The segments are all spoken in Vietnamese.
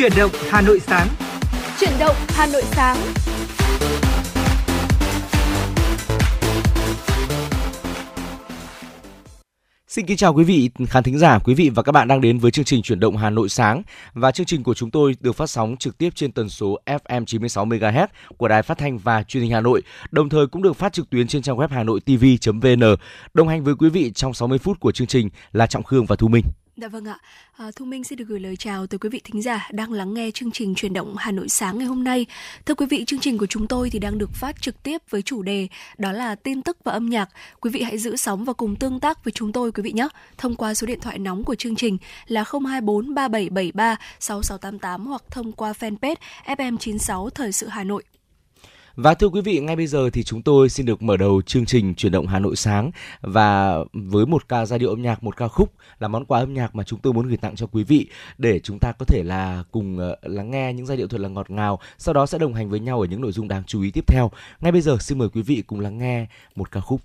Chuyển động Hà Nội sáng. Chuyển động Hà Nội sáng. Xin kính chào quý vị khán thính giả, quý vị và các bạn đang đến với chương trình chuyển động Hà Nội sáng và chương trình của chúng tôi được phát sóng trực tiếp trên tần số FM 96 MHz của Đài Phát thanh và Truyền hình Hà Nội, đồng thời cũng được phát trực tuyến trên trang web hanoitv.vn. Đồng hành với quý vị trong 60 phút của chương trình là Trọng Khương và Thu Minh. Dạ vâng ạ. À, Thu Minh xin được gửi lời chào tới quý vị thính giả đang lắng nghe chương trình truyền động Hà Nội sáng ngày hôm nay. Thưa quý vị, chương trình của chúng tôi thì đang được phát trực tiếp với chủ đề đó là tin tức và âm nhạc. Quý vị hãy giữ sóng và cùng tương tác với chúng tôi quý vị nhé. Thông qua số điện thoại nóng của chương trình là 024 3773 6688 hoặc thông qua fanpage FM96 Thời sự Hà Nội. Và thưa quý vị, ngay bây giờ thì chúng tôi xin được mở đầu chương trình chuyển động Hà Nội sáng và với một ca giai điệu âm nhạc, một ca khúc là món quà âm nhạc mà chúng tôi muốn gửi tặng cho quý vị để chúng ta có thể là cùng ờ, lắng nghe những giai điệu thật là ngọt ngào, sau đó sẽ đồng hành với nhau ở những nội dung đáng chú ý tiếp theo. Ngay bây giờ xin mời quý vị cùng lắng nghe một ca khúc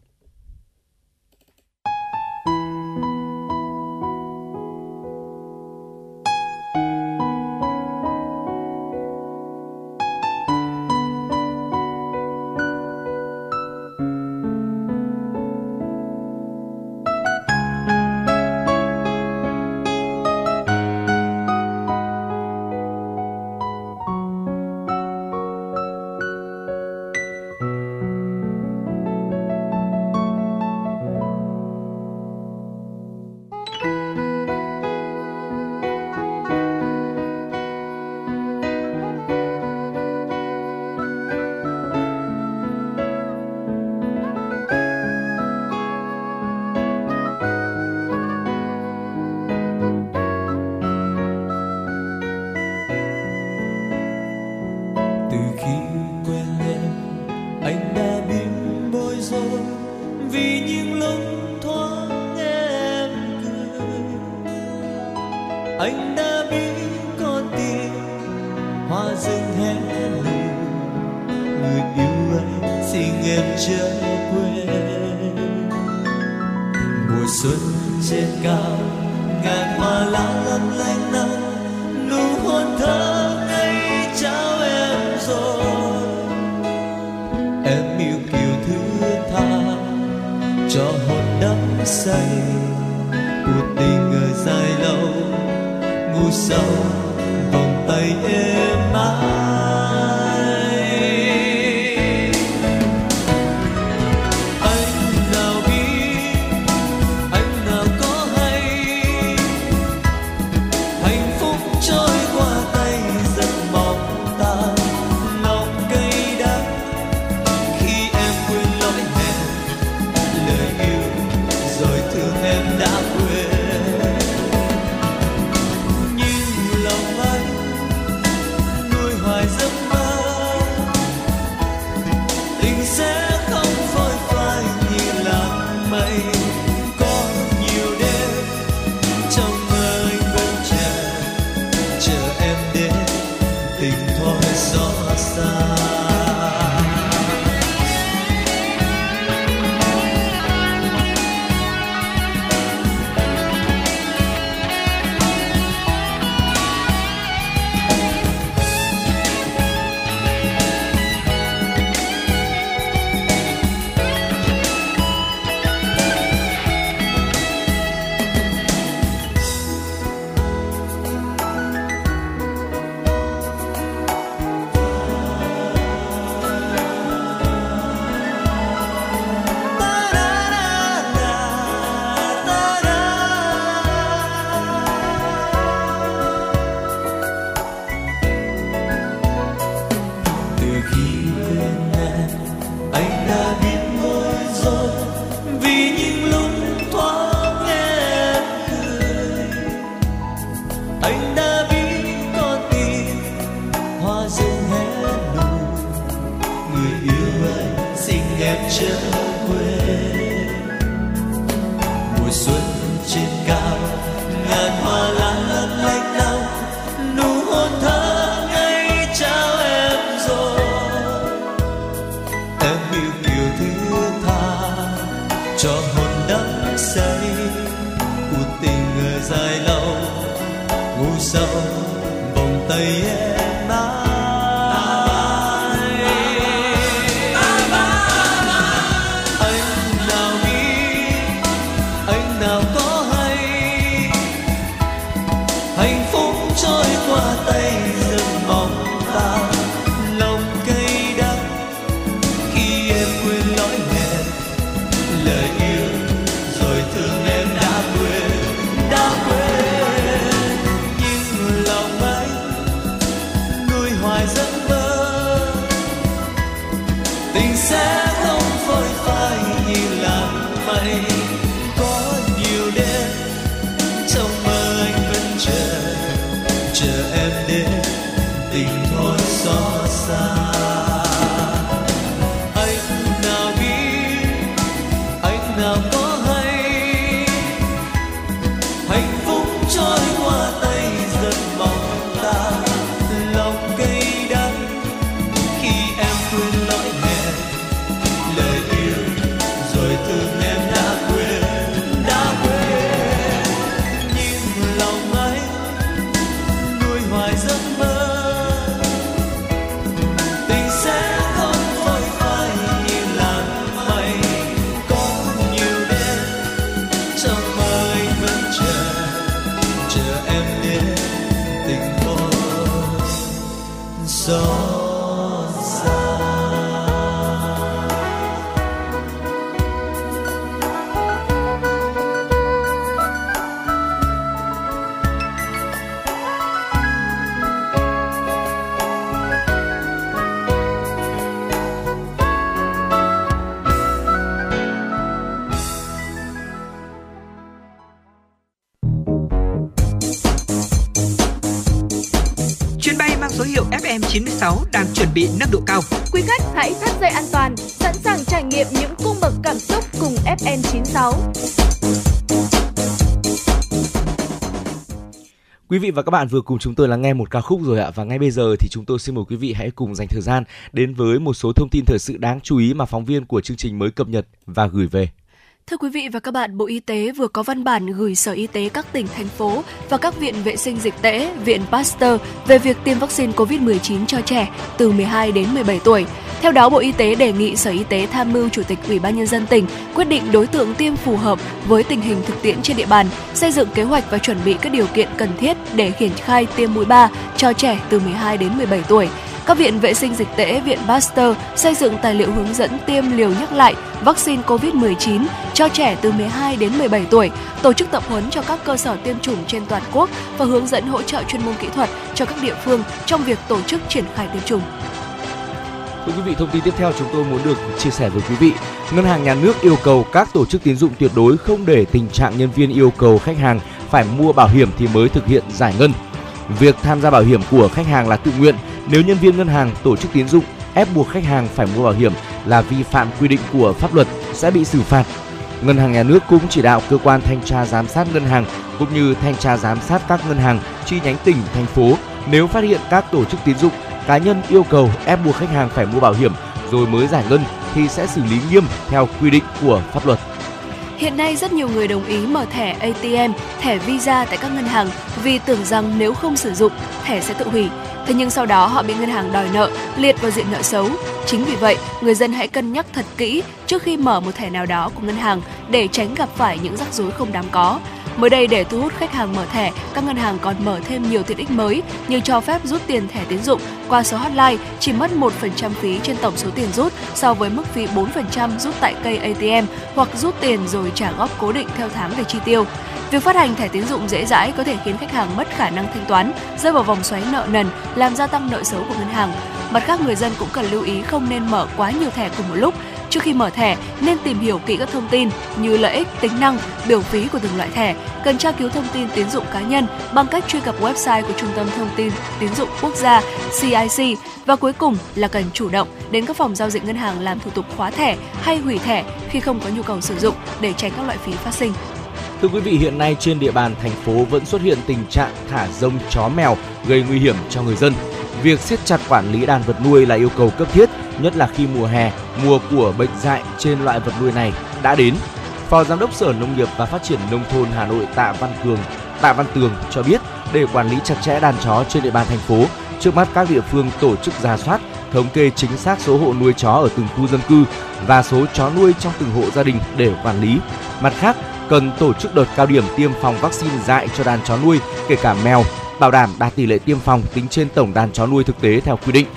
nâng độ cao. Quý khách hãy thắt dây an toàn, sẵn sàng trải nghiệm những cung bậc cảm xúc cùng FN96. Quý vị và các bạn vừa cùng chúng tôi lắng nghe một ca khúc rồi ạ và ngay bây giờ thì chúng tôi xin mời quý vị hãy cùng dành thời gian đến với một số thông tin thời sự đáng chú ý mà phóng viên của chương trình mới cập nhật và gửi về. Thưa quý vị và các bạn, Bộ Y tế vừa có văn bản gửi Sở Y tế các tỉnh, thành phố và các viện vệ sinh dịch tễ, viện Pasteur về việc tiêm vaccine COVID-19 cho trẻ từ 12 đến 17 tuổi. Theo đó, Bộ Y tế đề nghị Sở Y tế tham mưu Chủ tịch Ủy ban nhân dân tỉnh quyết định đối tượng tiêm phù hợp với tình hình thực tiễn trên địa bàn, xây dựng kế hoạch và chuẩn bị các điều kiện cần thiết để triển khai tiêm mũi 3 cho trẻ từ 12 đến 17 tuổi các viện vệ sinh dịch tễ, viện Pasteur xây dựng tài liệu hướng dẫn tiêm liều nhắc lại vaccine COVID-19 cho trẻ từ 12 đến 17 tuổi, tổ chức tập huấn cho các cơ sở tiêm chủng trên toàn quốc và hướng dẫn hỗ trợ chuyên môn kỹ thuật cho các địa phương trong việc tổ chức triển khai tiêm chủng. Thưa quý vị, thông tin tiếp theo chúng tôi muốn được chia sẻ với quý vị. Ngân hàng nhà nước yêu cầu các tổ chức tín dụng tuyệt đối không để tình trạng nhân viên yêu cầu khách hàng phải mua bảo hiểm thì mới thực hiện giải ngân. Việc tham gia bảo hiểm của khách hàng là tự nguyện nếu nhân viên ngân hàng, tổ chức tín dụng ép buộc khách hàng phải mua bảo hiểm là vi phạm quy định của pháp luật sẽ bị xử phạt. Ngân hàng nhà nước cũng chỉ đạo cơ quan thanh tra giám sát ngân hàng cũng như thanh tra giám sát các ngân hàng chi nhánh tỉnh, thành phố nếu phát hiện các tổ chức tín dụng cá nhân yêu cầu ép buộc khách hàng phải mua bảo hiểm rồi mới giải ngân thì sẽ xử lý nghiêm theo quy định của pháp luật. Hiện nay rất nhiều người đồng ý mở thẻ ATM, thẻ Visa tại các ngân hàng vì tưởng rằng nếu không sử dụng, thẻ sẽ tự hủy. Thế nhưng sau đó họ bị ngân hàng đòi nợ, liệt vào diện nợ xấu. Chính vì vậy, người dân hãy cân nhắc thật kỹ trước khi mở một thẻ nào đó của ngân hàng để tránh gặp phải những rắc rối không đáng có. Mới đây để thu hút khách hàng mở thẻ, các ngân hàng còn mở thêm nhiều tiện ích mới như cho phép rút tiền thẻ tín dụng qua số hotline chỉ mất 1% phí trên tổng số tiền rút so với mức phí 4% rút tại cây ATM hoặc rút tiền rồi trả góp cố định theo tháng để chi tiêu. Việc phát hành thẻ tín dụng dễ dãi có thể khiến khách hàng mất khả năng thanh toán, rơi vào vòng xoáy nợ nần, làm gia tăng nợ xấu của ngân hàng. Mặt khác, người dân cũng cần lưu ý không nên mở quá nhiều thẻ cùng một lúc. Trước khi mở thẻ, nên tìm hiểu kỹ các thông tin như lợi ích, tính năng, biểu phí của từng loại thẻ. Cần tra cứu thông tin tín dụng cá nhân bằng cách truy cập website của Trung tâm Thông tin Tín dụng Quốc gia CIC và cuối cùng là cần chủ động đến các phòng giao dịch ngân hàng làm thủ tục khóa thẻ hay hủy thẻ khi không có nhu cầu sử dụng để tránh các loại phí phát sinh. Thưa quý vị, hiện nay trên địa bàn thành phố vẫn xuất hiện tình trạng thả rông chó mèo gây nguy hiểm cho người dân. Việc siết chặt quản lý đàn vật nuôi là yêu cầu cấp thiết, nhất là khi mùa hè, mùa của bệnh dại trên loại vật nuôi này đã đến. Phó Giám đốc Sở Nông nghiệp và Phát triển Nông thôn Hà Nội Tạ Văn Cường, Tạ Văn Tường cho biết, để quản lý chặt chẽ đàn chó trên địa bàn thành phố. Trước mắt các địa phương tổ chức ra soát, thống kê chính xác số hộ nuôi chó ở từng khu dân cư và số chó nuôi trong từng hộ gia đình để quản lý. Mặt khác, cần tổ chức đợt cao điểm tiêm phòng vaccine dại cho đàn chó nuôi, kể cả mèo, bảo đảm đạt tỷ lệ tiêm phòng tính trên tổng đàn chó nuôi thực tế theo quy định.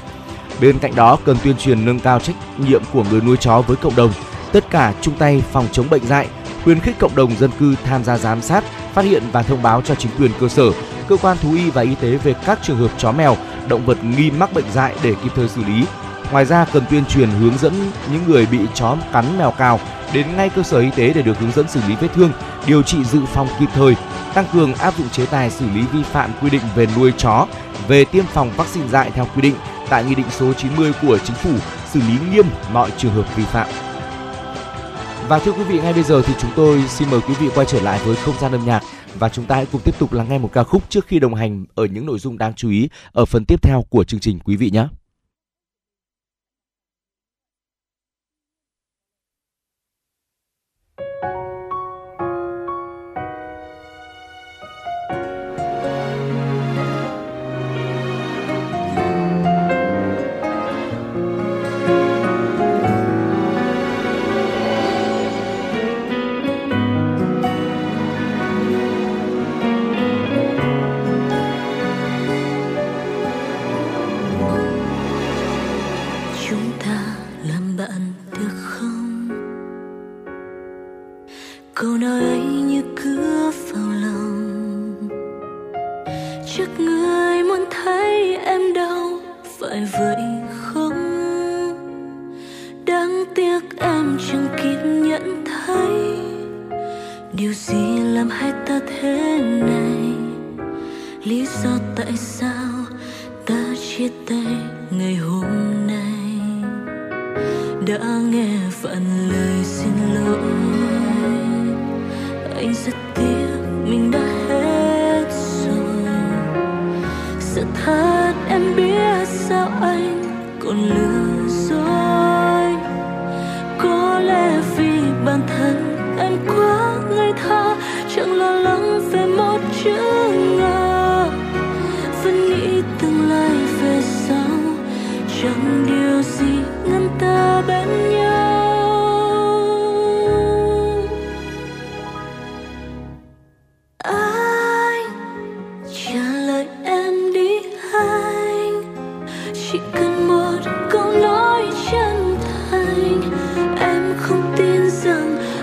Bên cạnh đó, cần tuyên truyền nâng cao trách nhiệm của người nuôi chó với cộng đồng, tất cả chung tay phòng chống bệnh dạy, khuyến khích cộng đồng dân cư tham gia giám sát, phát hiện và thông báo cho chính quyền cơ sở, cơ quan thú y và y tế về các trường hợp chó mèo, động vật nghi mắc bệnh dạy để kịp thời xử lý. Ngoài ra cần tuyên truyền hướng dẫn những người bị chó cắn mèo cào đến ngay cơ sở y tế để được hướng dẫn xử lý vết thương, điều trị dự phòng kịp thời, tăng cường áp dụng chế tài xử lý vi phạm quy định về nuôi chó, về tiêm phòng vaccine dại theo quy định tại Nghị định số 90 của Chính phủ, xử lý nghiêm mọi trường hợp vi phạm. Và thưa quý vị, ngay bây giờ thì chúng tôi xin mời quý vị quay trở lại với không gian âm nhạc và chúng ta hãy cùng tiếp tục lắng nghe một ca khúc trước khi đồng hành ở những nội dung đáng chú ý ở phần tiếp theo của chương trình quý vị nhé.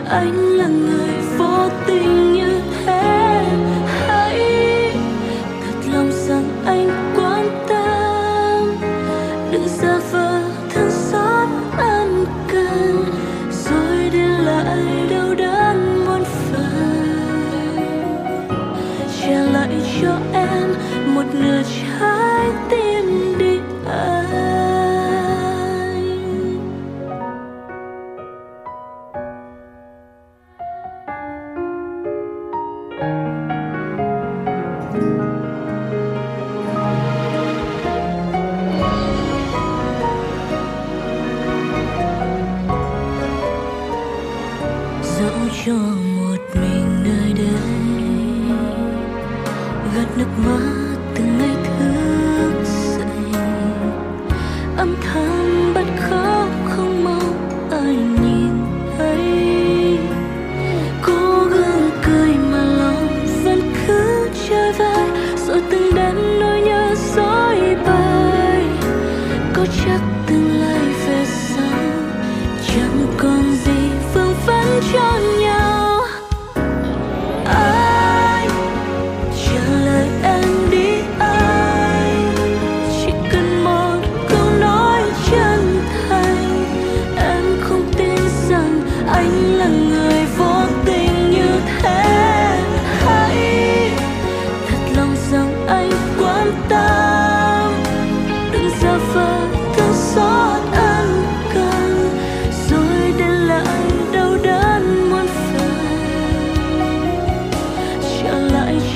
anh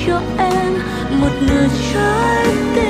cho em một nửa trái tim.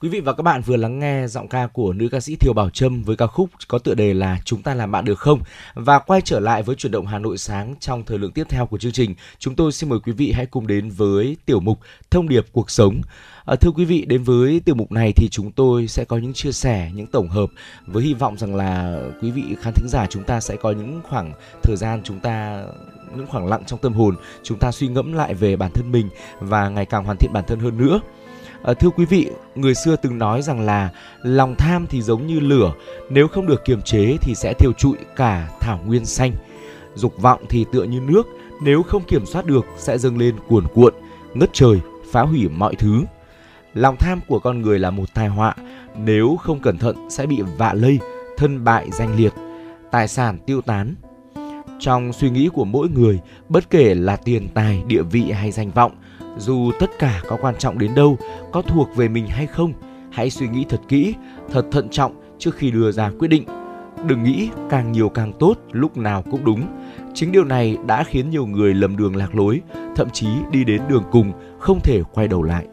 Quý vị và các bạn vừa lắng nghe giọng ca của nữ ca sĩ Thiều Bảo Trâm với ca khúc có tựa đề là Chúng ta làm bạn được không? Và quay trở lại với chuyển động Hà Nội sáng trong thời lượng tiếp theo của chương trình, chúng tôi xin mời quý vị hãy cùng đến với tiểu mục Thông điệp cuộc sống. À, thưa quý vị, đến với tiểu mục này thì chúng tôi sẽ có những chia sẻ, những tổng hợp với hy vọng rằng là quý vị khán thính giả chúng ta sẽ có những khoảng thời gian chúng ta những khoảng lặng trong tâm hồn, chúng ta suy ngẫm lại về bản thân mình và ngày càng hoàn thiện bản thân hơn nữa. À, thưa quý vị, người xưa từng nói rằng là lòng tham thì giống như lửa, nếu không được kiềm chế thì sẽ thiêu trụi cả thảo nguyên xanh. Dục vọng thì tựa như nước, nếu không kiểm soát được sẽ dâng lên cuồn cuộn, ngất trời, phá hủy mọi thứ. Lòng tham của con người là một tai họa, nếu không cẩn thận sẽ bị vạ lây, thân bại danh liệt, tài sản tiêu tán. Trong suy nghĩ của mỗi người, bất kể là tiền tài, địa vị hay danh vọng, dù tất cả có quan trọng đến đâu, có thuộc về mình hay không, hãy suy nghĩ thật kỹ, thật thận trọng trước khi đưa ra quyết định. Đừng nghĩ càng nhiều càng tốt, lúc nào cũng đúng. Chính điều này đã khiến nhiều người lầm đường lạc lối, thậm chí đi đến đường cùng, không thể quay đầu lại.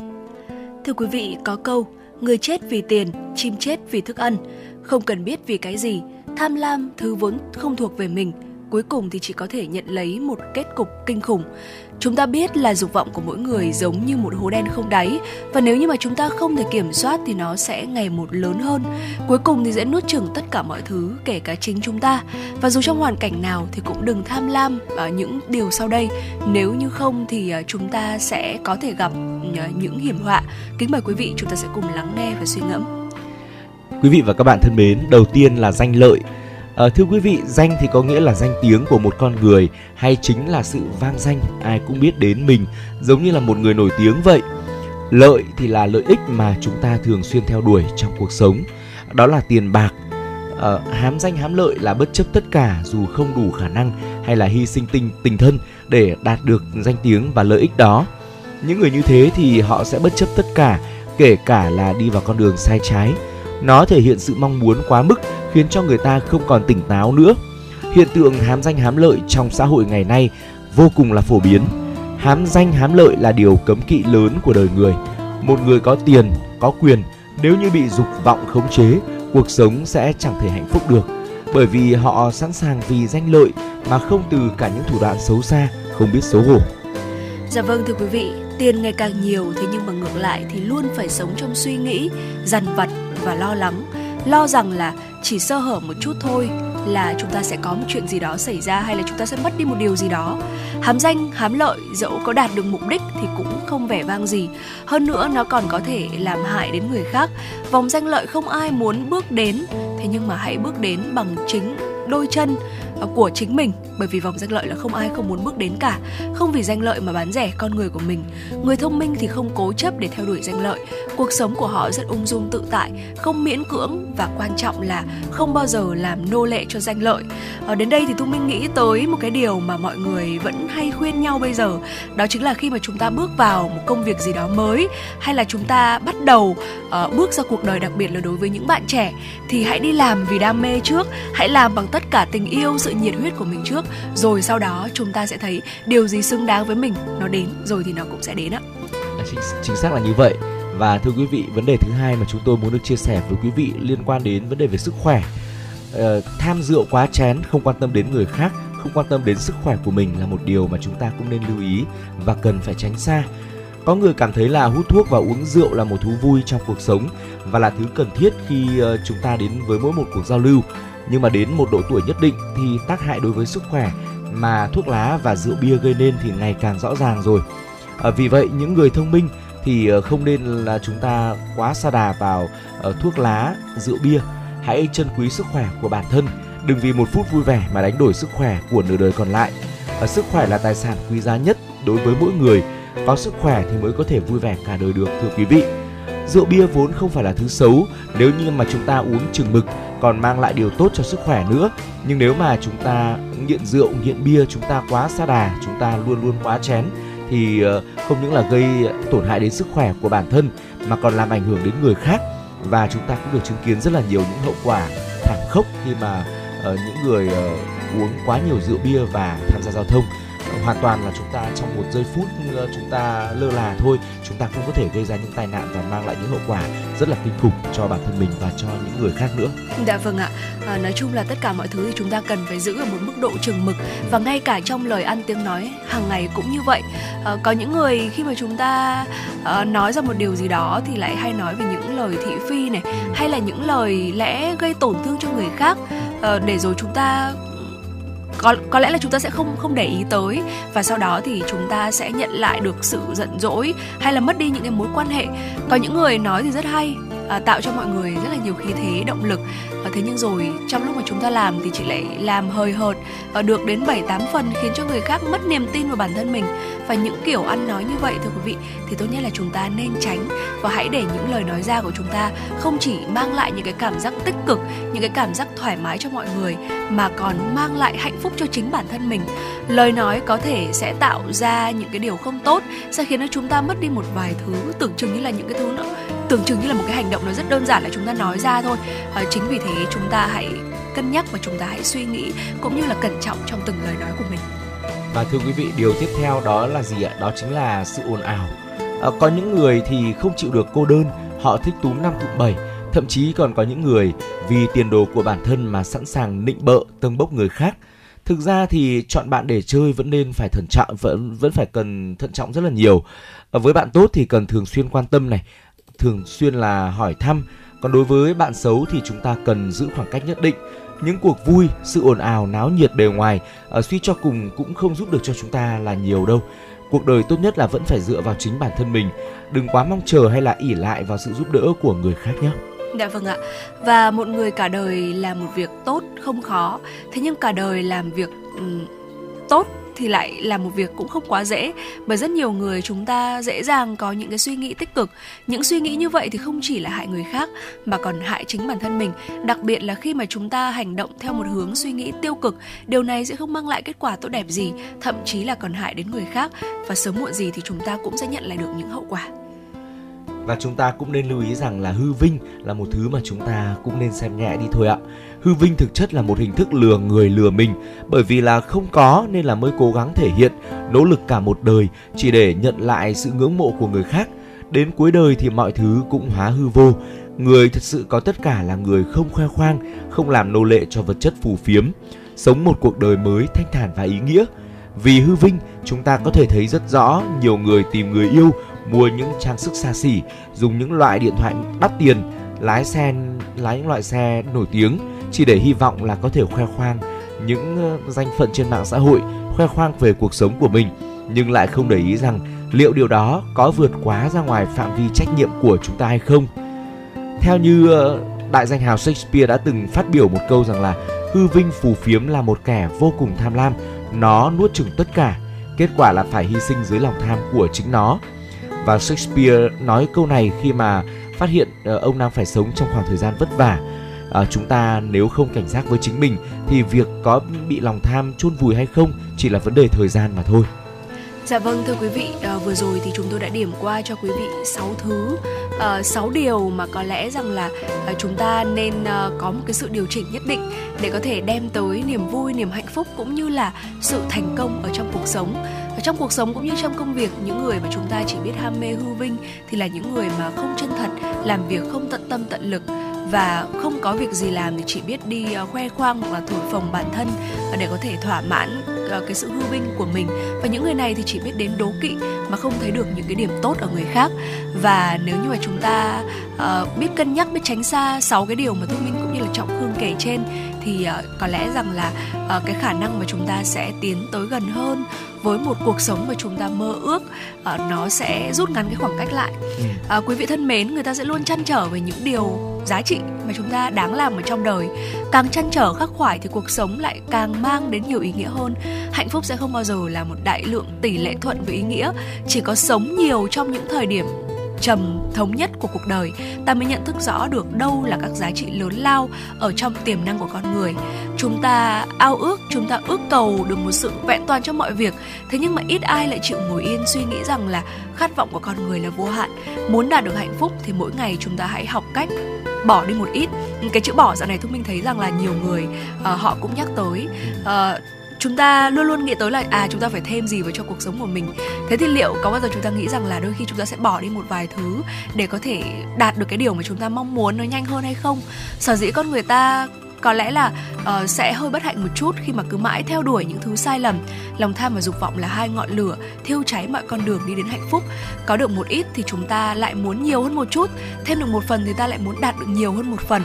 Thưa quý vị, có câu, người chết vì tiền, chim chết vì thức ăn. Không cần biết vì cái gì, tham lam thứ vốn không thuộc về mình, cuối cùng thì chỉ có thể nhận lấy một kết cục kinh khủng. Chúng ta biết là dục vọng của mỗi người giống như một hố đen không đáy và nếu như mà chúng ta không thể kiểm soát thì nó sẽ ngày một lớn hơn. Cuối cùng thì sẽ nuốt chửng tất cả mọi thứ kể cả chính chúng ta. Và dù trong hoàn cảnh nào thì cũng đừng tham lam ở những điều sau đây. Nếu như không thì à, chúng ta sẽ có thể gặp à, những hiểm họa. Kính mời quý vị chúng ta sẽ cùng lắng nghe và suy ngẫm. Quý vị và các bạn thân mến, đầu tiên là danh lợi À, thưa quý vị, danh thì có nghĩa là danh tiếng của một con người hay chính là sự vang danh ai cũng biết đến mình, giống như là một người nổi tiếng vậy. Lợi thì là lợi ích mà chúng ta thường xuyên theo đuổi trong cuộc sống, đó là tiền bạc. À, hám danh hám lợi là bất chấp tất cả dù không đủ khả năng hay là hy sinh tình tình thân để đạt được danh tiếng và lợi ích đó. Những người như thế thì họ sẽ bất chấp tất cả, kể cả là đi vào con đường sai trái. Nó thể hiện sự mong muốn quá mức khiến cho người ta không còn tỉnh táo nữa. Hiện tượng hám danh hám lợi trong xã hội ngày nay vô cùng là phổ biến. Hám danh hám lợi là điều cấm kỵ lớn của đời người. Một người có tiền, có quyền, nếu như bị dục vọng khống chế, cuộc sống sẽ chẳng thể hạnh phúc được. Bởi vì họ sẵn sàng vì danh lợi mà không từ cả những thủ đoạn xấu xa, không biết xấu hổ. Dạ vâng thưa quý vị, tiền ngày càng nhiều thế nhưng mà ngược lại thì luôn phải sống trong suy nghĩ, dằn vặt và lo lắng, lo rằng là chỉ sơ hở một chút thôi là chúng ta sẽ có một chuyện gì đó xảy ra hay là chúng ta sẽ mất đi một điều gì đó. Hám danh, hám lợi, dẫu có đạt được mục đích thì cũng không vẻ vang gì. Hơn nữa, nó còn có thể làm hại đến người khác. Vòng danh lợi không ai muốn bước đến, thế nhưng mà hãy bước đến bằng chính đôi chân. À, của chính mình. Bởi vì vòng danh lợi là không ai không muốn bước đến cả. Không vì danh lợi mà bán rẻ con người của mình. Người thông minh thì không cố chấp để theo đuổi danh lợi. Cuộc sống của họ rất ung dung tự tại không miễn cưỡng và quan trọng là không bao giờ làm nô lệ cho danh lợi. À, đến đây thì thu minh nghĩ tới một cái điều mà mọi người vẫn hay khuyên nhau bây giờ. Đó chính là khi mà chúng ta bước vào một công việc gì đó mới hay là chúng ta bắt đầu uh, bước ra cuộc đời đặc biệt là đối với những bạn trẻ thì hãy đi làm vì đam mê trước. Hãy làm bằng tất cả tình yêu sự nhiệt huyết của mình trước. Rồi sau đó chúng ta sẽ thấy điều gì xứng đáng với mình nó đến rồi thì nó cũng sẽ đến ạ. À, chính, chính xác là như vậy. Và thưa quý vị vấn đề thứ hai mà chúng tôi muốn được chia sẻ với quý vị liên quan đến vấn đề về sức khỏe. Ờ, tham rượu quá chén không quan tâm đến người khác không quan tâm đến sức khỏe của mình là một điều mà chúng ta cũng nên lưu ý và cần phải tránh xa. Có người cảm thấy là hút thuốc và uống rượu là một thú vui trong cuộc sống và là thứ cần thiết khi ờ, chúng ta đến với mỗi một cuộc giao lưu nhưng mà đến một độ tuổi nhất định thì tác hại đối với sức khỏe mà thuốc lá và rượu bia gây nên thì ngày càng rõ ràng rồi. À, vì vậy những người thông minh thì ờ, không nên là chúng ta quá sa đà vào uh, thuốc lá, rượu bia. Hãy trân quý sức khỏe của bản thân, đừng vì một phút vui vẻ mà đánh đổi sức khỏe của nửa đời còn lại. Uh, sức khỏe là tài sản quý giá nhất đối với mỗi người. Có sức khỏe thì mới có thể vui vẻ cả đời được thưa quý vị. Rượu bia vốn không phải là thứ xấu nếu như mà chúng ta uống chừng mực còn mang lại điều tốt cho sức khỏe nữa. Nhưng nếu mà chúng ta nghiện rượu, nghiện bia, chúng ta quá xa đà, chúng ta luôn luôn quá chén thì ờ, không những là gây tổn hại đến sức khỏe của bản thân mà còn làm ảnh hưởng đến người khác và chúng ta cũng được chứng kiến rất là nhiều những hậu quả thảm khốc khi mà uh, những người uh, uống quá nhiều rượu bia và tham gia giao thông hoàn toàn là chúng ta trong một giây phút ờ, chúng ta lơ là thôi chúng ta cũng có thể gây ra những tai nạn và mang lại những hậu quả rất là kinh khủng cho bản thân mình và cho những người khác nữa. Dạ vâng ạ. À, nói chung là tất cả mọi thứ thì chúng ta cần phải giữ ở một mức độ chừng mực và ngay cả trong lời ăn tiếng nói hàng ngày cũng như vậy. À, có những người khi mà chúng ta à, nói ra một điều gì đó thì lại hay nói về những lời thị phi này hay là những lời lẽ gây tổn thương cho người khác à, để rồi chúng ta có có lẽ là chúng ta sẽ không không để ý tới. Và sau đó thì chúng ta sẽ nhận lại được sự giận dỗi hay là mất đi những cái mối quan hệ. Có những người nói thì rất hay à, tạo cho mọi người rất là nhiều khí thế động lực. À, thế nhưng rồi trong lúc mà chúng ta làm thì chị lại làm hời hợt à, được đến 7 8 phần khiến cho người khác mất niềm tin vào bản thân mình. Và những kiểu ăn nói như vậy thưa quý vị thì tốt nhất là chúng ta nên tránh. Và hãy để những lời nói ra của chúng ta không chỉ mang lại những cái cảm giác tích cực những cái cảm giác thoải mái cho mọi người mà còn mang lại hạnh phúc cho chính bản thân mình. Lời nói có thể sẽ tạo ra những cái điều không tốt sẽ khiến cho chúng ta mất đi một vài thứ tưởng chừng như là những cái thứ nó tưởng chừng như là một cái hành động nó rất đơn giản là chúng ta nói ra thôi. À, chính vì thế chúng ta hãy cân nhắc và chúng ta hãy suy nghĩ cũng như là cẩn trọng trong từng lời nói của mình. Và thưa quý vị điều tiếp theo đó là gì ạ? Đó chính là sự ồn ào. À, có những người thì không chịu được cô đơn họ thích túm năm tụm bảy. Thậm chí còn có những người vì tiền đồ của bản thân mà sẵn sàng nịnh bợ tâng bốc người khác. Thực ra thì chọn bạn để chơi vẫn nên phải thận trọng vẫn vẫn phải cần thận trọng rất là nhiều. À, với bạn tốt thì cần thường xuyên quan tâm này thường xuyên là hỏi thăm. Còn đối với bạn xấu thì chúng ta cần giữ khoảng cách nhất định. Những cuộc vui sự ồn ào náo nhiệt bề ngoài uh, suy cho cùng cũng không giúp được cho chúng ta là nhiều đâu. Cuộc đời tốt nhất là vẫn phải dựa vào chính bản thân mình. Đừng quá mong chờ hay là ỉ lại vào sự giúp đỡ của người khác nhé. Dạ vâng ạ. Và một người cả đời làm một việc tốt không khó, thế nhưng cả đời làm việc um, tốt thì lại là một việc cũng không quá dễ. Bởi rất nhiều người chúng ta dễ dàng có những cái suy nghĩ tích cực. Những suy nghĩ như vậy thì không chỉ là hại người khác, mà còn hại chính bản thân mình. Đặc biệt là khi mà chúng ta hành động theo một hướng suy nghĩ tiêu cực, điều này sẽ không mang lại kết quả tốt đẹp gì, thậm chí là còn hại đến người khác. Và sớm muộn gì thì chúng ta cũng sẽ nhận lại được những hậu quả. Và chúng ta cũng nên lưu ý rằng là hư vinh là một thứ mà chúng ta cũng nên xem nhẹ đi thôi ạ hư vinh thực chất là một hình thức lừa người lừa mình. Bởi vì là không có nên là mới cố gắng thể hiện, nỗ lực cả một đời chỉ để nhận lại sự ngưỡng mộ của người khác. Đến cuối đời thì mọi thứ cũng hóa hư vô. Người thật sự có tất cả là người không khoe khoang, không làm nô lệ cho vật chất phù phiếm. Sống một cuộc đời mới thanh thản và ý nghĩa. Vì hư vinh, chúng ta có thể thấy rất rõ nhiều người tìm người yêu, mua những trang sức xa xỉ, dùng những loại điện thoại đắt tiền, lái xe, lái những loại xe nổi tiếng chỉ để hy vọng là có thể khoe khoang những ờ, danh phận trên mạng xã hội, khoe khoang về cuộc sống của mình, nhưng lại không để ý rằng liệu điều đó có vượt quá ra ngoài phạm vi trách nhiệm của chúng ta hay không. Theo như ờ, đại danh hào Shakespeare đã từng phát biểu một câu rằng là hư vinh phù phiếm là một kẻ vô cùng tham lam, nó nuốt chửng tất cả, kết quả là phải hy sinh dưới lòng tham của chính nó. và Shakespeare nói câu này khi mà phát hiện ờ, ông đang phải sống trong khoảng thời gian vất vả à, chúng ta nếu không cảnh giác với chính mình thì việc có bị lòng tham chôn vùi hay không chỉ là vấn đề thời gian mà thôi Dạ vâng thưa quý vị, à, vừa rồi thì chúng tôi đã điểm qua cho quý vị 6 thứ, à, 6 điều mà có lẽ rằng là à, chúng ta nên à, có một cái sự điều chỉnh nhất định để có thể đem tới niềm vui, niềm hạnh phúc cũng như là sự thành công ở trong cuộc sống. Ở trong cuộc sống cũng như trong công việc, những người mà chúng ta chỉ biết ham mê hư vinh thì là những người mà không chân thật, làm việc không tận tâm tận lực và không có việc gì làm thì chỉ biết đi ờ, khoe khoang hoặc là thổi phồng bản thân ờ, để có thể thỏa mãn ờ, cái sự hư vinh của mình. Và những người này thì chỉ biết đến đố kỵ mà không thấy được những cái điểm tốt ở người khác. Và nếu như mà chúng ta uh, biết cân nhắc biết tránh xa sáu cái điều mà thu minh cũng như là trọng khương kể trên thì uh, có lẽ rằng là uh, cái khả năng mà chúng ta sẽ tiến tới gần hơn với một cuộc sống mà chúng ta mơ ước uh, nó sẽ rút ngắn cái khoảng cách lại. Uh, quý vị thân mến người ta sẽ luôn chăn trở về những điều giá trị mà chúng ta đáng làm ở trong đời. Càng chăn trở khắc khoải thì cuộc sống lại càng mang đến nhiều ý nghĩa hơn. Hạnh phúc sẽ không bao giờ là một đại lượng tỷ lệ thuận với ý nghĩa chỉ có sống nhiều trong những thời điểm trầm thống nhất của cuộc đời ta mới nhận thức rõ được đâu là các giá trị lớn lao ở trong tiềm năng của con người. Chúng ta ao ước chúng ta ước cầu được một sự vẹn toàn trong mọi việc thế nhưng mà ít ai lại chịu ngồi yên suy nghĩ rằng là khát vọng của con người là vô hạn. Muốn đạt được hạnh phúc thì mỗi ngày chúng ta hãy học cách bỏ đi một ít. Cái chữ bỏ dạo này thúc minh thấy rằng là nhiều người uh, họ cũng nhắc tới. Uh, chúng ta luôn luôn nghĩ tới là à chúng ta phải thêm gì vào cho cuộc sống của mình. Thế thì liệu có bao giờ chúng ta nghĩ rằng là đôi khi chúng ta sẽ bỏ đi một vài thứ để có thể đạt được cái điều mà chúng ta mong muốn nó nhanh hơn hay không? Sở dĩ con người ta có lẽ là uh, sẽ hơi bất hạnh một chút khi mà cứ mãi theo đuổi những thứ sai lầm. Lòng tham và dục vọng là hai ngọn lửa thiêu cháy mọi con đường đi đến hạnh phúc. Có được một ít thì chúng ta lại muốn nhiều hơn một chút thêm được một phần thì ta lại muốn đạt được nhiều hơn một phần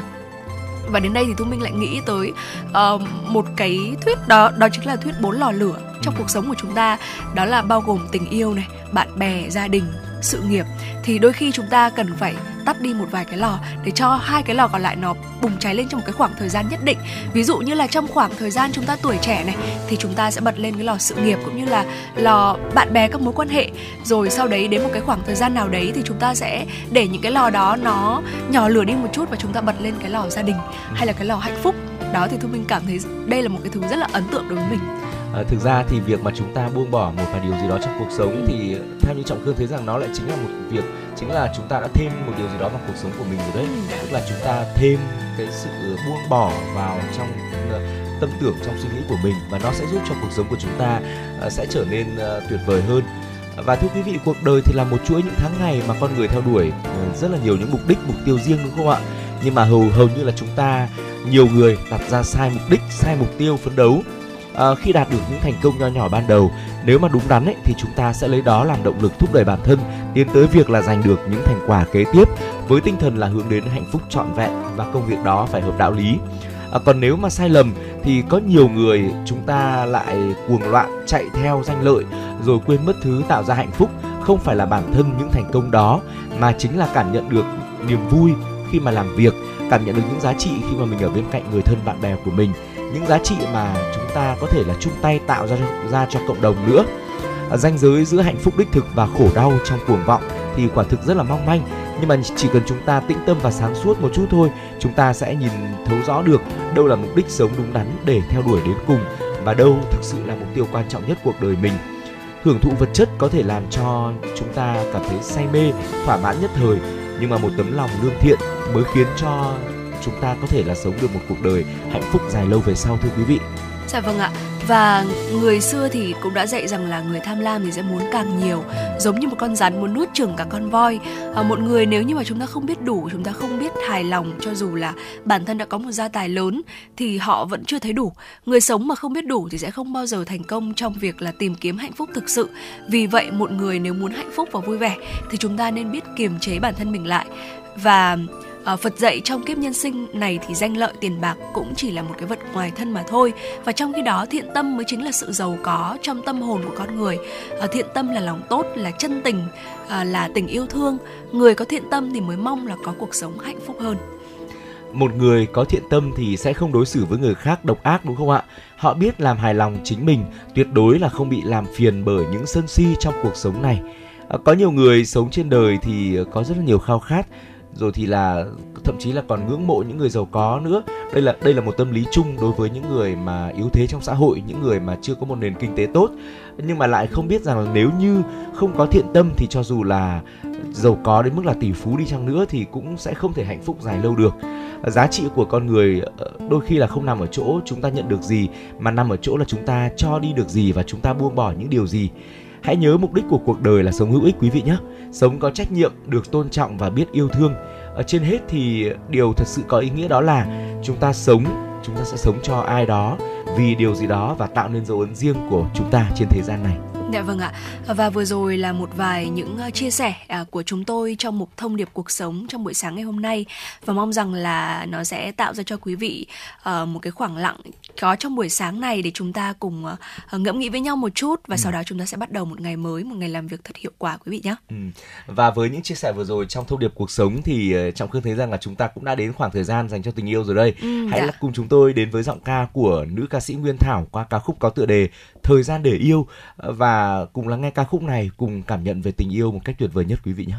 và đến đây thì thu minh lại nghĩ tới uh, một cái thuyết đó đó chính là thuyết bốn lò lửa trong cuộc sống của chúng ta. Đó là bao gồm tình yêu này bạn bè gia đình sự nghiệp, thì đôi khi chúng ta cần phải tắt đi một vài cái lò để cho hai cái lò còn lại nó bùng cháy lên trong một cái khoảng thời gian nhất định. Ví dụ như là trong khoảng thời gian chúng ta tuổi trẻ này, thì chúng ta sẽ bật lên cái lò sự nghiệp cũng như là lò bạn bè các mối quan hệ. Rồi sau đấy, đến một cái khoảng thời gian nào đấy thì chúng ta sẽ để những cái lò đó nó nhỏ lửa đi một chút và chúng ta bật lên cái lò gia đình hay là cái lò hạnh phúc. Đó, thì thu minh cảm thấy đây là một cái thứ rất là ấn tượng đối với mình à, thực ra thì việc mà chúng ta buông bỏ một vài điều gì đó trong cuộc sống thì theo như trọng khương thấy rằng nó lại chính là một việc chính là chúng ta đã thêm một điều gì đó vào cuộc sống của mình rồi đấy. Ừ. tức là chúng ta thêm cái sự buông bỏ vào trong ờ, tâm tưởng trong suy nghĩ của mình và nó sẽ giúp cho cuộc sống của chúng ta uh, sẽ trở nên tuyệt vời hơn. Và thưa quý vị cuộc đời thì là một chuỗi những tháng ngày mà con người theo đuổi rất là nhiều những mục đích mục tiêu riêng đúng không ạ? Nhưng mà hầu hầu như là chúng ta nhiều người đặt ra sai mục đích sai mục tiêu phấn đấu à, khi đạt được những thành công nho nhỏ ban đầu nếu mà đúng đắn ấy, thì chúng ta sẽ lấy đó làm động lực thúc đẩy bản thân tiến tới việc là giành được những thành quả kế tiếp. Với tinh thần là hướng đến hạnh phúc trọn vẹn và công việc đó phải hợp đạo lý. À, còn nếu mà sai lầm thì có nhiều người chúng ta lại cuồng loạn chạy theo danh lợi rồi quên mất thứ tạo ra hạnh phúc. Không phải là bản thân những thành công đó mà chính là cảm nhận được niềm vui khi mà làm việc cảm nhận được những giá trị khi mà mình ở bên cạnh người thân bạn bè của mình những giá trị mà chúng ta có thể là chung tay tạo ra ra cho cộng đồng nữa. À, ranh giới giữa hạnh phúc đích thực và khổ đau trong cuồng vọng thì quả thực rất là mong manh. Nhưng mà chỉ cần chúng ta tĩnh tâm và sáng suốt một chút thôi chúng ta sẽ nhìn thấu rõ được đâu là mục đích sống đúng đắn để theo đuổi đến cùng và đâu thực sự là mục tiêu quan trọng nhất cuộc đời mình. Hưởng thụ vật chất có thể làm cho chúng ta cảm thấy say mê thỏa mãn nhất thời nhưng mà một tấm lòng lương thiện mới khiến cho chúng ta có thể là sống được một cuộc đời hạnh phúc dài lâu về sau thưa quý vị. Dạ vâng ạ. Và người xưa thì cũng đã dạy rằng là người tham lam thì sẽ muốn càng nhiều, giống như một con rắn muốn nuốt chửng cả con voi. À, một người nếu như mà chúng ta không biết đủ, chúng ta không biết hài lòng cho dù là bản thân đã có một gia tài lớn thì họ vẫn chưa thấy đủ. Người sống mà không biết đủ thì sẽ không bao giờ thành công trong việc là tìm kiếm hạnh phúc thực sự. Vì vậy một người nếu muốn hạnh phúc và vui vẻ thì chúng ta nên biết kiềm chế bản thân mình lại và à, Phật dạy trong kiếp nhân sinh này thì danh lợi tiền bạc cũng chỉ là một cái vật ngoài thân mà thôi. Và trong khi đó thiện tâm mới chính là sự giàu có trong tâm hồn của con người. À, thiện tâm là lòng tốt là chân tình à, là tình yêu thương. Người có thiện tâm thì mới mong là có cuộc sống hạnh phúc hơn. Một người có thiện tâm thì sẽ không đối xử với người khác độc ác đúng không ạ? Họ biết làm hài lòng chính mình, tuyệt đối là không bị làm phiền bởi những sân si trong cuộc sống này. Có nhiều người sống trên đời thì có rất là nhiều khao khát rồi thì là thậm chí là còn ngưỡng mộ những người giàu có nữa. Đây là đây là một tâm lý chung đối với những người mà yếu thế trong xã hội, những người mà chưa có một nền kinh tế tốt. Nhưng mà lại không biết rằng là nếu như không có thiện tâm thì cho dù là giàu có đến mức là tỷ phú đi chăng nữa thì cũng sẽ không thể hạnh phúc dài lâu được. Giá trị của con người ờ, đôi khi là không nằm ở chỗ chúng ta nhận được gì, mà nằm ở chỗ là chúng ta cho đi được gì và chúng ta buông bỏ những điều gì hãy nhớ mục đích của cuộc đời là sống hữu ích, quý vị nhé. Sống có trách nhiệm, được tôn trọng và biết yêu thương. Ở trên hết thì điều thật sự có ý nghĩa đó là chúng ta sống, chúng ta sẽ sống cho ai đó vì điều gì đó và tạo nên dấu ấn riêng của chúng ta trên thế gian này. Dạ vâng ạ. Và vừa rồi là một vài những ờ, chia sẻ à, của chúng tôi trong một thông điệp cuộc sống trong buổi sáng ngày hôm nay và mong rằng là nó sẽ tạo ra cho quý vị ờ, một cái khoảng lặng có trong buổi sáng này để chúng ta cùng ờ, ngẫm nghĩ với nhau một chút và ừ. sau đó chúng ta sẽ bắt đầu một ngày mới, một ngày làm việc thật hiệu quả quý vị nhé. Ừ. Và với những chia sẻ vừa rồi trong thông điệp cuộc sống thì trọng khương thấy rằng là chúng ta cũng đã đến khoảng thời gian dành cho tình yêu rồi đây. Ừ, Hãy dạ. cùng chúng tôi đến với giọng ca của nữ ca sĩ Nguyên Thảo qua ca khúc có tựa đề Thời gian để yêu và cùng lắng nghe ca khúc này, cùng cảm nhận về tình yêu một cách tuyệt vời nhất quý vị nhé.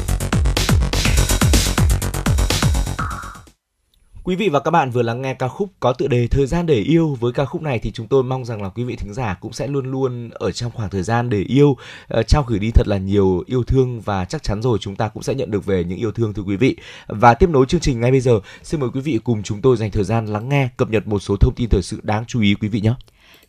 Quý vị và các bạn vừa lắng nghe ca khúc có tựa đề Thời gian để yêu. Với ca khúc này thì chúng tôi mong rằng là quý vị thính giả cũng sẽ luôn luôn ở trong khoảng thời gian để yêu, ờ, trao gửi đi thật là nhiều yêu thương và chắc chắn rồi chúng ta cũng sẽ nhận được về những yêu thương thưa quý vị. Và tiếp nối chương trình ngay bây giờ, xin mời quý vị cùng chúng tôi dành thời gian lắng nghe cập nhật một số thông tin thời sự đáng chú ý quý vị nhé.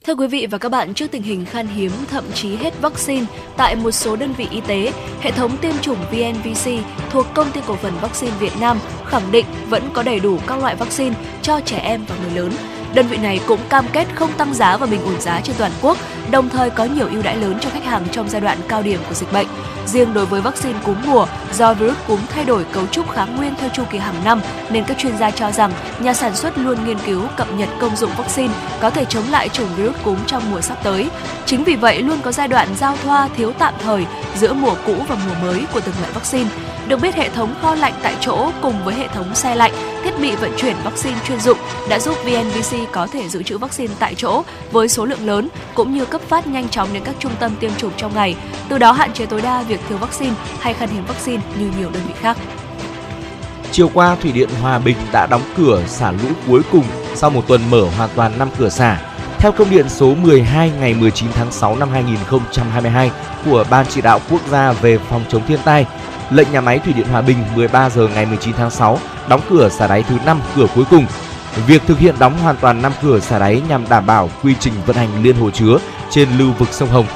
Thưa quý vị và các bạn, trước tình hình khan hiếm thậm chí hết vaccine tại một số đơn vị y tế, hệ thống tiêm chủng VNVC thuộc công ty cổ phần vaccine Việt Nam khẳng định vẫn có đầy đủ các loại vaccine cho trẻ em và người lớn. Đơn vị này cũng cam kết không tăng giá và bình ổn giá trên toàn quốc, đồng thời có nhiều ưu đãi lớn cho khách hàng trong giai đoạn cao điểm của dịch bệnh. Riêng đối với vaccine cúm mùa, do virus cúm thay đổi cấu trúc kháng nguyên theo chu kỳ hàng năm, nên các chuyên gia cho rằng nhà sản xuất luôn nghiên cứu cập nhật công dụng vaccine có thể chống lại chủng virus cúm trong mùa sắp tới. Chính vì vậy luôn có giai đoạn giao thoa thiếu tạm thời giữa mùa cũ và mùa mới của từng loại vaccine. Được biết hệ thống kho lạnh tại chỗ cùng với hệ thống xe lạnh, thiết bị vận chuyển vaccine chuyên dụng đã giúp VNVC có thể dự trữ vaccine tại chỗ với số lượng lớn cũng như cấp phát nhanh chóng đến các trung tâm tiêm chủng trong ngày, từ đó hạn chế tối đa việc thiếu vaccine hay khan hiếm vaccine như nhiều đơn vị khác. Chiều qua, Thủy điện Hòa Bình đã đóng cửa xả lũ cuối cùng sau một tuần mở hoàn toàn 5 cửa xả. Theo công điện số 12 ngày 19 tháng 6 năm 2022 của Ban chỉ đạo quốc gia về phòng chống thiên tai, lệnh nhà máy Thủy điện Hòa Bình 13 giờ ngày 19 tháng 6 đóng cửa xả đáy thứ 5 cửa cuối cùng. Việc thực hiện đóng hoàn toàn 5 cửa xả đáy nhằm đảm bảo quy trình vận hành liên hồ chứa trên lưu vực sông Hồng.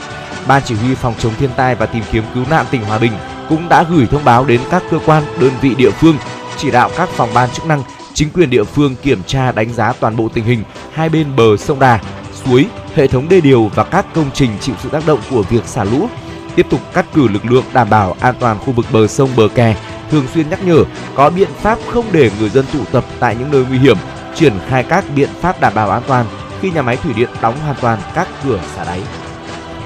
Ban chỉ huy phòng chống thiên tai và tìm kiếm cứu nạn tỉnh Hòa Bình cũng đã gửi thông báo đến các cơ quan, đơn vị địa phương, chỉ đạo các phòng ban chức năng, chính quyền địa phương kiểm tra đánh giá toàn bộ tình hình hai bên bờ sông Đà, suối, hệ thống đê điều và các công trình chịu sự tác động của việc xả lũ tiếp tục cắt cử lực lượng đảm bảo an toàn khu vực bờ sông bờ kè, thường xuyên nhắc nhở có biện pháp không để người dân tụ tập tại những nơi nguy hiểm, triển khai các biện pháp đảm bảo an toàn khi nhà máy thủy điện đóng hoàn toàn các cửa xả đáy.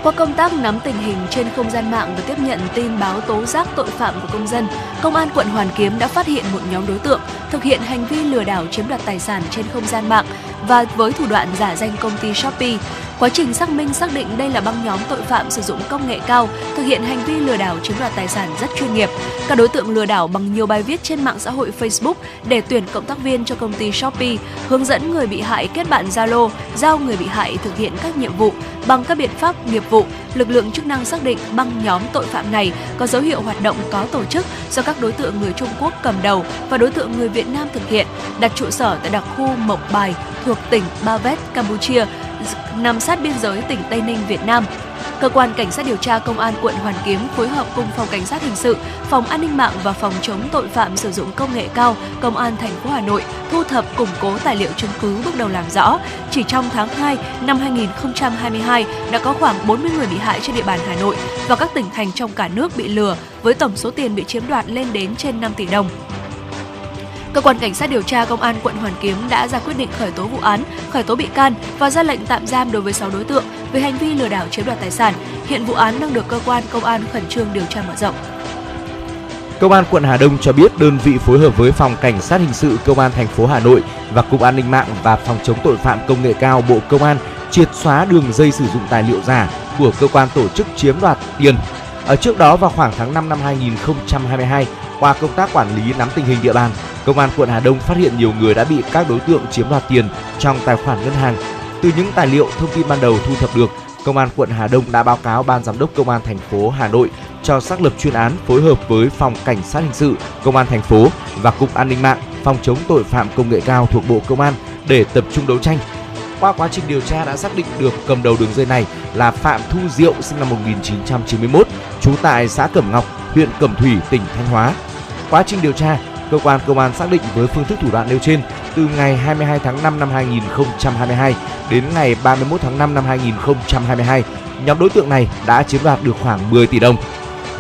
Qua công tác nắm tình hình trên không gian mạng và tiếp nhận tin báo tố giác tội phạm của công dân, Công an quận Hoàn Kiếm đã phát hiện một nhóm đối tượng thực hiện hành vi lừa đảo chiếm đoạt tài sản trên không gian mạng và với thủ đoạn giả danh công ty Shopee. Quá trình xác minh xác định đây là băng nhóm tội phạm sử dụng công nghệ cao, thực hiện hành vi lừa đảo chiếm đoạt tài sản rất chuyên nghiệp. Các đối tượng lừa đảo bằng nhiều bài viết trên mạng xã hội Facebook để tuyển cộng tác viên cho công ty Shopee, hướng dẫn người bị hại kết bạn Zalo, giao người bị hại thực hiện các nhiệm vụ bằng các biện pháp nghiệp vụ. Lực lượng chức năng xác định băng nhóm tội phạm này có dấu hiệu hoạt động có tổ chức do các đối tượng người Trung Quốc cầm đầu và đối tượng người Việt Nam thực hiện, đặt trụ sở tại đặc khu Mộc Bài thuộc tỉnh Ba Vét, Campuchia nằm sát biên giới tỉnh Tây Ninh, Việt Nam. Cơ quan Cảnh sát điều tra Công an quận Hoàn Kiếm phối hợp cùng Phòng Cảnh sát hình sự, Phòng An ninh mạng và Phòng chống tội phạm sử dụng công nghệ cao, Công an thành phố Hà Nội thu thập củng cố tài liệu chứng cứ bước đầu làm rõ. Chỉ trong tháng 2 năm 2022 đã có khoảng 40 người bị hại trên địa bàn Hà Nội và các tỉnh thành trong cả nước bị lừa với tổng số tiền bị chiếm đoạt lên đến trên 5 tỷ đồng. Cơ quan cảnh sát điều tra công an quận Hoàn Kiếm đã ra quyết định khởi tố vụ án, khởi tố bị can và ra lệnh tạm giam đối với 6 đối tượng về hành vi lừa đảo chiếm đoạt tài sản. Hiện vụ án đang được cơ quan công an khẩn trương điều tra mở rộng. Công an quận Hà Đông cho biết đơn vị phối hợp với phòng cảnh sát hình sự công an thành phố Hà Nội và cục an ninh mạng và phòng chống tội phạm công nghệ cao Bộ Công an triệt xóa đường dây sử dụng tài liệu giả của cơ quan tổ chức chiếm đoạt tiền. Ở trước đó vào khoảng tháng 5 năm 2022, qua công tác quản lý nắm tình hình địa bàn, Công an quận Hà Đông phát hiện nhiều người đã bị các đối tượng chiếm đoạt tiền trong tài khoản ngân hàng. Từ những tài liệu thông tin ban đầu thu thập được, Công an quận Hà Đông đã báo cáo Ban giám đốc Công an thành phố Hà Nội cho xác lập chuyên án phối hợp với Phòng Cảnh sát hình sự Công an thành phố và Cục An ninh mạng, Phòng chống tội phạm công nghệ cao thuộc Bộ Công an để tập trung đấu tranh. Qua quá trình điều tra đã xác định được cầm đầu đường dây này là Phạm Thu Diệu sinh năm 1991, trú tại xã Cẩm Ngọc, huyện Cẩm Thủy, tỉnh Thanh Hóa. Quá trình điều tra, cơ quan công an xác định với phương thức thủ đoạn nêu trên, từ ngày 22 tháng 5 năm 2022 đến ngày 31 tháng 5 năm 2022, nhóm đối tượng này đã chiếm đoạt được khoảng 10 tỷ đồng.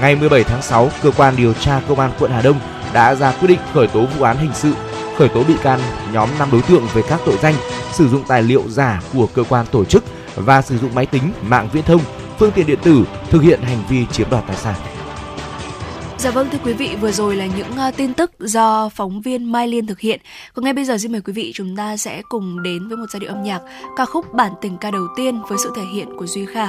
Ngày 17 tháng 6, cơ quan điều tra công an quận Hà Đông đã ra quyết định khởi tố vụ án hình sự, khởi tố bị can nhóm 5 đối tượng về các tội danh sử dụng tài liệu giả của cơ quan tổ chức và sử dụng máy tính, mạng viễn thông, phương tiện điện tử thực hiện hành vi chiếm đoạt tài sản. Dạ vâng thưa quý vị, vừa rồi là những uh, tin tức do phóng viên Mai Liên thực hiện. Còn ngay bây giờ xin mời quý vị chúng ta sẽ cùng đến với một giai điệu âm nhạc ca khúc bản tình ca đầu tiên với sự thể hiện của Duy Kha.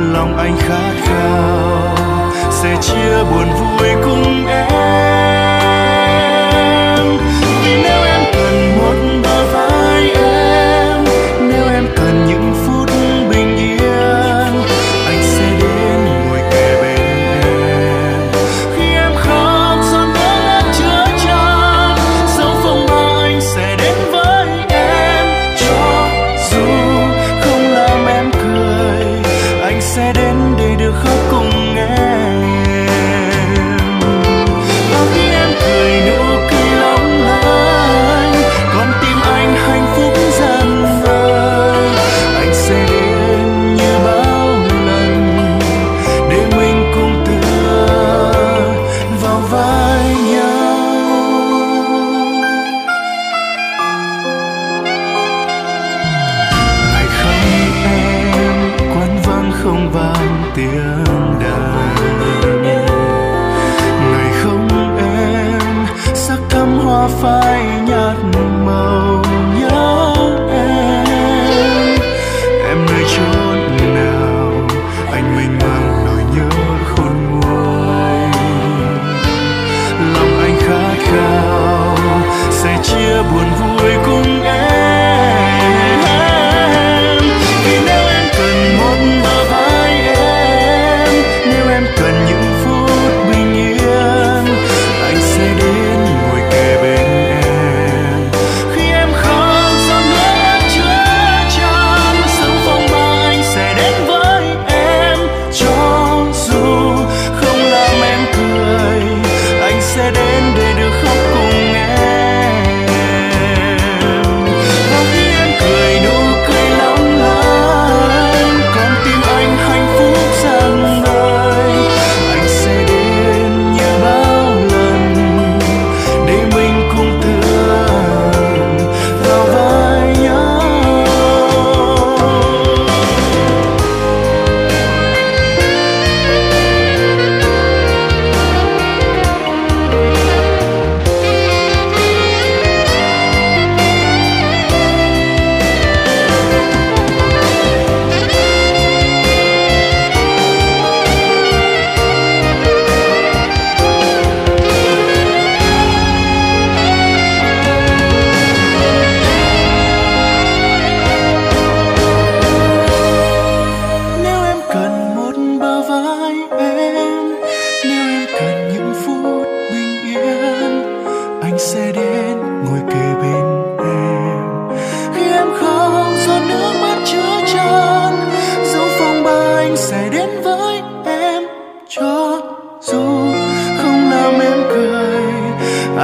Lòng anh khát khao. Sẽ chia buồn vui cùng em.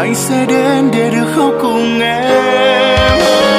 Anh sẽ đến để được khóc cùng em.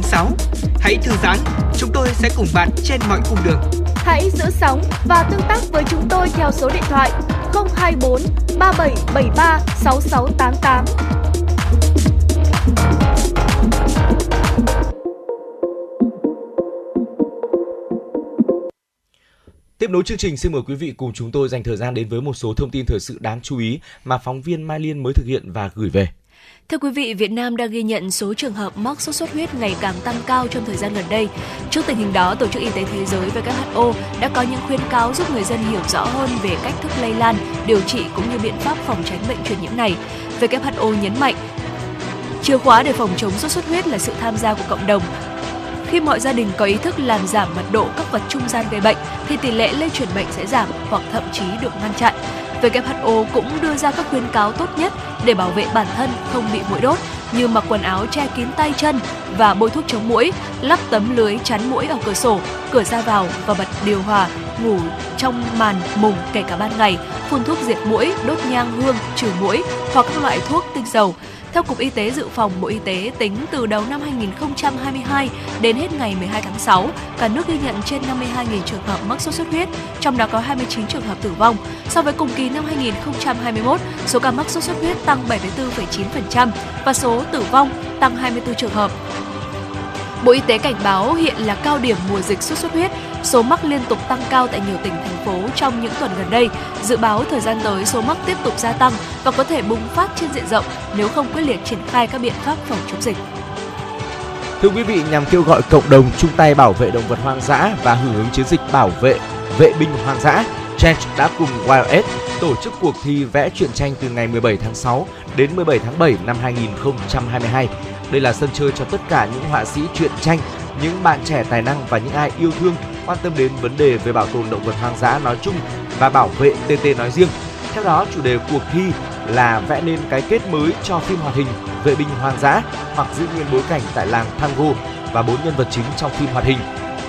FM96. Hãy thư giãn, chúng tôi sẽ cùng bạn trên mọi cung đường. Hãy giữ sóng và tương tác với chúng tôi theo số điện thoại 024 3773 6688. Tiếp nối chương trình, xin mời quý vị cùng chúng tôi dành thời gian đến với một số thông tin thời sự đáng chú ý mà phóng viên Mai Liên mới thực hiện và gửi về. Thưa quý vị, Việt Nam đang ghi nhận số trường hợp mắc sốt xuất huyết ngày càng tăng cao trong thời gian gần đây. Trước tình hình đó, Tổ chức Y tế Thế giới WHO đã có những khuyến cáo giúp người dân hiểu rõ hơn về cách thức lây lan, điều trị cũng như biện pháp phòng tránh bệnh truyền nhiễm này. WHO nhấn mạnh, chìa khóa để phòng chống sốt xuất huyết là sự tham gia của cộng đồng, khi mọi gia đình có ý thức làm giảm mật độ các vật trung gian gây bệnh thì tỷ lệ lây truyền bệnh sẽ giảm hoặc thậm chí được ngăn chặn. WHO cũng đưa ra các khuyến cáo tốt nhất để bảo vệ bản thân không bị mũi đốt như mặc quần áo che kín tay chân và bôi thuốc chống mũi, lắp tấm lưới chắn mũi ở cửa sổ, cửa ra vào và bật điều hòa, ngủ trong màn mùng kể cả ban ngày, phun thuốc diệt mũi, đốt nhang hương trừ mũi hoặc các loại thuốc tinh dầu. Theo Cục Y tế Dự phòng Bộ Y tế, tính từ đầu năm 2022 đến hết ngày 12 tháng 6, cả nước ghi nhận trên 52.000 trường hợp mắc sốt xuất huyết, trong đó có 29 trường hợp tử vong. So với cùng kỳ năm 2021, số ca mắc sốt xuất huyết tăng 74,9% và số tử vong tăng 24 trường hợp. Bộ Y tế cảnh báo hiện là cao điểm mùa dịch sốt xuất huyết, số mắc liên tục tăng cao tại nhiều tỉnh thành phố trong những tuần gần đây. Dự báo thời gian tới số mắc tiếp tục gia tăng và có thể bùng phát trên diện rộng nếu không quyết liệt triển khai các biện pháp phòng chống dịch. Thưa quý vị, nhằm kêu gọi cộng đồng chung tay bảo vệ động vật hoang dã và hưởng ứng chiến dịch bảo vệ vệ binh hoang dã, Change đã cùng WildEd tổ chức cuộc thi vẽ truyện tranh từ ngày 17 tháng 6 đến 17 tháng 7 năm 2022. Đây là sân chơi cho tất cả những họa sĩ truyện tranh, những bạn trẻ tài năng và những ai yêu thương quan tâm đến vấn đề về bảo tồn động vật hoang dã nói chung và bảo vệ TT nói riêng. Theo đó, chủ đề cuộc thi là vẽ nên cái kết mới cho phim hoạt hình Vệ binh hoang dã hoặc giữ nguyên bối cảnh tại làng Tango và bốn nhân vật chính trong phim hoạt hình.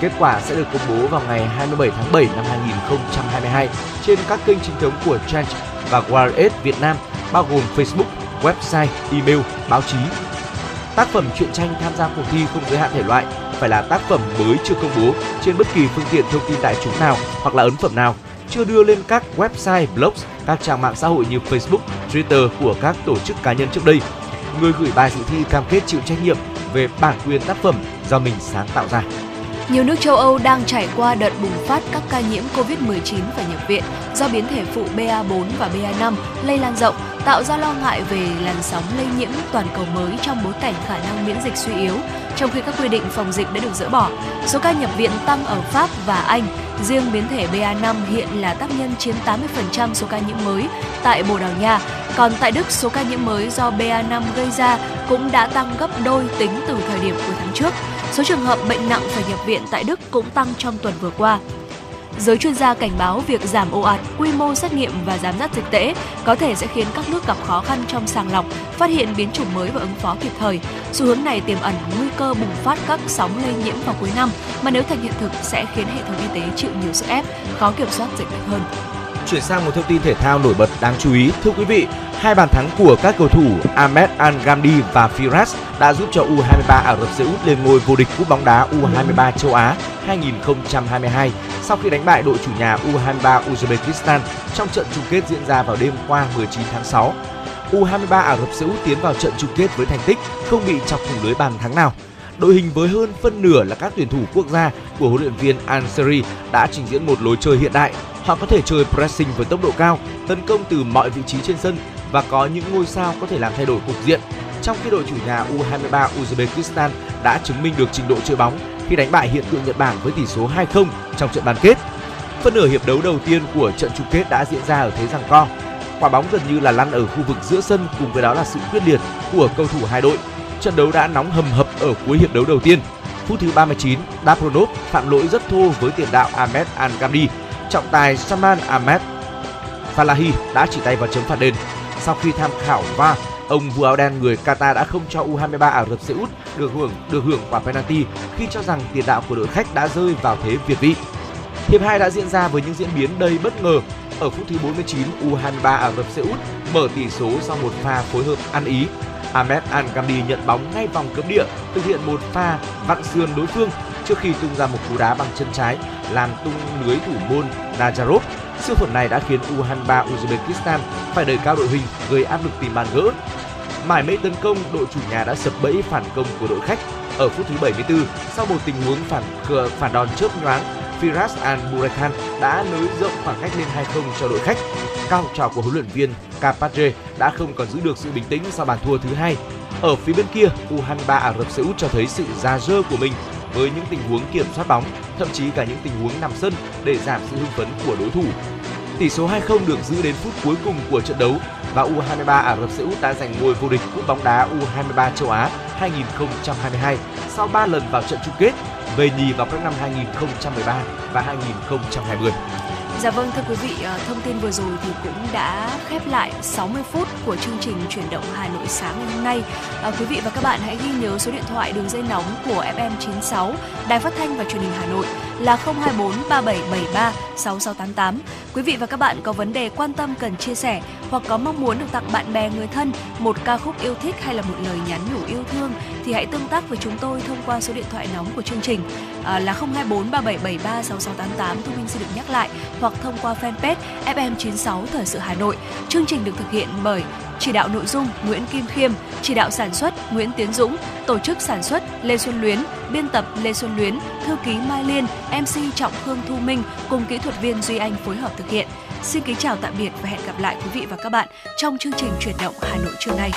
Kết quả sẽ được công bố vào ngày 27 tháng 7 năm 2022 trên các kênh chính thống của Change và Wired Việt Nam bao gồm Facebook, website, email, báo chí. Tác phẩm truyện tranh tham gia cuộc thi không giới hạn thể loại, phải là tác phẩm mới chưa công bố trên bất kỳ phương tiện thông tin đại chúng nào hoặc là ấn phẩm nào, chưa đưa lên các website, blogs, các trang mạng xã hội như Facebook, Twitter của các tổ chức cá nhân trước đây. Người gửi bài dự thi cam kết chịu trách nhiệm về bản quyền tác phẩm do mình sáng tạo ra. Nhiều nước châu Âu đang trải qua đợt bùng phát các ca nhiễm COVID-19 và nhập viện do biến thể phụ BA4 và BA5 lây lan rộng, tạo ra lo ngại về làn sóng lây nhiễm toàn cầu mới trong bối cảnh khả năng miễn dịch suy yếu, trong khi các quy định phòng dịch đã được dỡ bỏ. Số ca nhập viện tăng ở Pháp và Anh. Riêng biến thể BA5 hiện là tác nhân chiếm 80% số ca nhiễm mới tại Bồ Đào Nha. Còn tại Đức, số ca nhiễm mới do BA5 gây ra cũng đã tăng gấp đôi tính từ thời điểm cuối tháng trước. Số trường hợp bệnh nặng phải nhập viện tại Đức cũng tăng trong tuần vừa qua. Giới chuyên gia cảnh báo việc giảm ồ ạt quy mô xét nghiệm và giám sát dịch tễ có thể sẽ khiến các nước gặp khó khăn trong sàng lọc, phát hiện biến chủng mới và ứng phó kịp thời. Xu hướng này tiềm ẩn nguy cơ bùng phát các sóng lây nhiễm vào cuối năm, mà nếu thành hiện thực sẽ khiến hệ thống y tế chịu nhiều sức ép, khó kiểm soát dịch bệnh hơn. Chuyển sang một thông tin thể thao nổi bật đáng chú ý. Thưa quý vị, hai bàn thắng của các cầu thủ Ahmed Al Ghamdi và Firas đã giúp cho U23 Ả Rập Xê Út lên ngôi vô địch cúp bóng đá U23 châu Á 2022 sau khi đánh bại đội chủ nhà U23 Uzbekistan trong trận chung kết diễn ra vào đêm qua 19 tháng 6. U23 Ả Rập Xê Út tiến vào trận chung kết với thành tích không bị chọc thủng lưới bàn thắng nào. Đội hình với hơn phân nửa là các tuyển thủ quốc gia của huấn luyện viên Ansari đã trình diễn một lối chơi hiện đại. Họ có thể chơi pressing với tốc độ cao, tấn công từ mọi vị trí trên sân và có những ngôi sao có thể làm thay đổi cục diện. Trong khi đội chủ nhà U23 Uzbekistan đã chứng minh được trình độ chơi bóng khi đánh bại hiện tượng Nhật Bản với tỷ số 2-0 trong trận bán kết. Phân nửa hiệp đấu đầu tiên của trận chung kết đã diễn ra ở thế giằng co. Quả bóng gần như là lăn ở khu vực giữa sân cùng với đó là sự quyết liệt của cầu thủ hai đội. Trận đấu đã nóng hầm hập ở cuối hiệp đấu đầu tiên. Phút thứ 39, Dapronov phạm lỗi rất thô với tiền đạo Ahmed Al-Gamdi. Trọng tài Saman Ahmed Falahi đã chỉ tay vào chấm phạt đền. Sau khi tham khảo VAR, ông vua áo đen người Qatar đã không cho U23 Ả Rập Xê Út được hưởng được hưởng quả penalty khi cho rằng tiền đạo của đội khách đã rơi vào thế việt vị. Hiệp 2 đã diễn ra với những diễn biến đầy bất ngờ. Ở phút thứ 49, U23 Ả Rập Xê Út mở tỷ số sau một pha phối hợp ăn ý. Ahmed Al Ghamdi nhận bóng ngay vòng cấm địa, thực hiện một pha vặn sườn đối phương trước khi tung ra một cú đá bằng chân trái làm tung lưới thủ môn Najarov. Siêu phẩm này đã khiến U23 Uzbekistan phải đẩy cao đội hình, gây áp lực tìm bàn gỡ. Mải mê tấn công, đội chủ nhà đã sập bẫy phản công của đội khách. Ở phút thứ 74, sau một tình huống phản phản đòn chớp nhoáng, Firas Al Burekhan đã nới rộng khoảng cách lên 2-0 cho đội khách. Cao học trò của huấn luyện viên Kapatre đã không còn giữ được sự bình tĩnh sau bàn thua thứ hai. Ở phía bên kia, U23 Ả Rập Xê Út cho thấy sự già dơ của mình với những tình huống kiểm soát bóng, thậm chí cả những tình huống nằm sân để giảm sự hưng phấn của đối thủ. Tỷ số 2-0 được giữ đến phút cuối cùng của trận đấu và U23 Ả Rập Xê Út đã giành ngôi vô địch cúp bóng đá U23 châu Á 2022 sau 3 lần vào trận chung kết, về nhì vào các năm 2013 và 2020. Dạ vâng thưa quý vị, ờ, thông tin vừa rồi thì cũng đã khép lại 60 phút của chương trình chuyển động Hà Nội sáng ngày hôm nay. À, quý vị và các bạn hãy ghi nhớ số điện thoại đường dây nóng của FM96 Đài Phát thanh và Truyền hình Hà Nội là 024 3773 6688. Quý vị và các bạn có vấn đề quan tâm cần chia sẻ hoặc có mong muốn được tặng bạn bè người thân một ca khúc yêu thích hay là một lời nhắn nhủ yêu thương thì hãy tương tác với chúng tôi thông qua số điện thoại nóng của chương trình à, là 024 3773 6688. Thu Minh xin được nhắc lại hoặc thông qua fanpage FM96 Thời sự Hà Nội. Chương trình được thực hiện bởi chỉ đạo nội dung Nguyễn Kim Khiêm, chỉ đạo sản xuất Nguyễn Tiến Dũng, tổ chức sản xuất Lê Xuân Luyến, biên tập Lê Xuân Luyến, thư ký Mai Liên, MC Trọng Khương Thu Minh cùng kỹ thuật viên Duy Anh phối hợp thực hiện. Xin kính chào tạm biệt và hẹn gặp lại quý vị và các bạn trong chương trình chuyển động Hà Nội trưa nay.